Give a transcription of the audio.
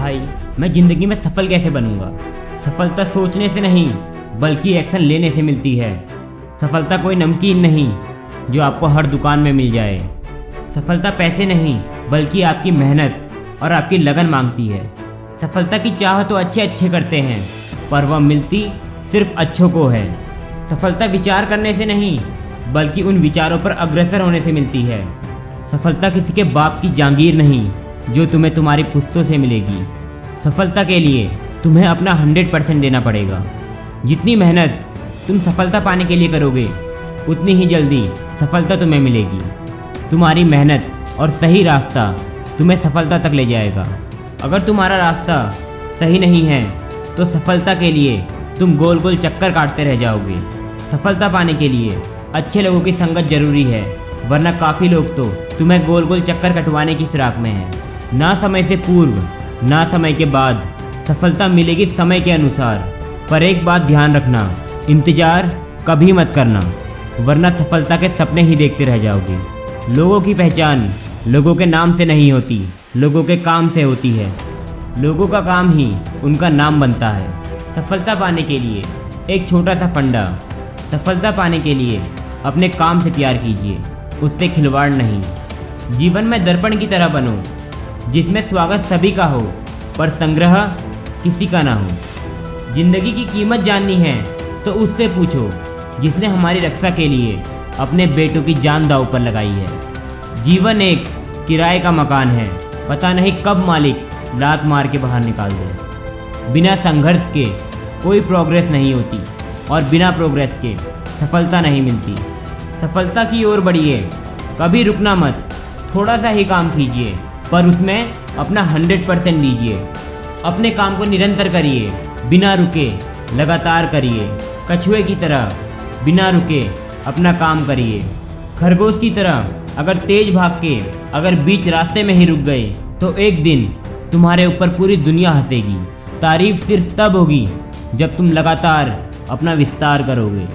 भाई, मैं ज़िंदगी में सफल कैसे बनूँगा? सफलता सोचने से नहीं, बल्कि एक्शन लेने से मिलती है। सफलता कोई नमकीन नहीं, जो आपको हर दुकान में मिल जाए। सफलता पैसे नहीं, बल्कि आपकी मेहनत और आपकी लगन मांगती है। सफलता की चाह तो अच्छे अच्छे करते हैं, पर वह मिलती सिर्फ़ अच्छों को है। सफलता विचार करने से नहीं, बल्कि उन विचारों पर अग्रसर होने से मिलती है। सफलता किसी के बाप की जागीर नहीं जो तुम्हें तुम्हारी पुस्तों से मिलेगी। सफलता के लिए तुम्हें अपना हंड्रेड परसेंट देना पड़ेगा। जितनी मेहनत तुम सफलता पाने के लिए करोगे, उतनी ही जल्दी सफलता तुम्हें मिलेगी। तुम्हारी मेहनत और सही रास्ता तुम्हें सफलता तक ले जाएगा। अगर तुम्हारा रास्ता सही नहीं है तो सफलता के लिए तुम गोल गोल चक्कर काटते रह जाओगे। सफलता पाने के लिए अच्छे लोगों की संगत ज़रूरी है, वरना काफ़ी लोग तो तुम्हें गोल गोल चक्कर कटवाने की फिराक में हैं। ना समय से पूर्व, ना समय के बाद, सफलता मिलेगी समय के अनुसार। पर एक बात ध्यान रखना, इंतज़ार कभी मत करना, वरना सफलता के सपने ही देखते रह जाओगे। लोगों की पहचान लोगों के नाम से नहीं होती, लोगों के काम से होती है। लोगों का काम ही उनका नाम बनता है। सफलता पाने के लिए एक छोटा सा फंडा, सफलता पाने के लिए अपने काम से प्यार कीजिए, उससे खिलवाड़ नहीं। जीवन में दर्पण की तरह बनो जिसमें स्वागत सभी का हो, पर संग्रह किसी का ना हो। ज़िंदगी की कीमत जाननी है तो उससे पूछो, जिसने हमारी रक्षा के लिए अपने बेटों की जान दाव पर लगाई है। जीवन एक किराए का मकान है, पता नहीं कब मालिक लात मार के बाहर निकाल दे। बिना संघर्ष के कोई प्रोग्रेस नहीं होती, और बिना प्रोग्रेस के सफलता नहीं मिलती। सफलता की ओर बढ़िए, कभी रुकना मत, थोड़ा सा ही काम कीजिए। पर उसमें अपना हंड्रेड परसेंट दीजिए अपने काम को निरंतर करिए, बिना रुके, लगातार करिए। कछुए की तरह, बिना रुके, अपना काम करिए। खरगोश की तरह, अगर तेज भाग के अगर बीच रास्ते में ही रुक गए तो एक दिन तुम्हारे ऊपर पूरी दुनिया हंसेगी। तारीफ़ सिर्फ़ तब होगी जब तुम लगातार अपना विस्तार करोगे।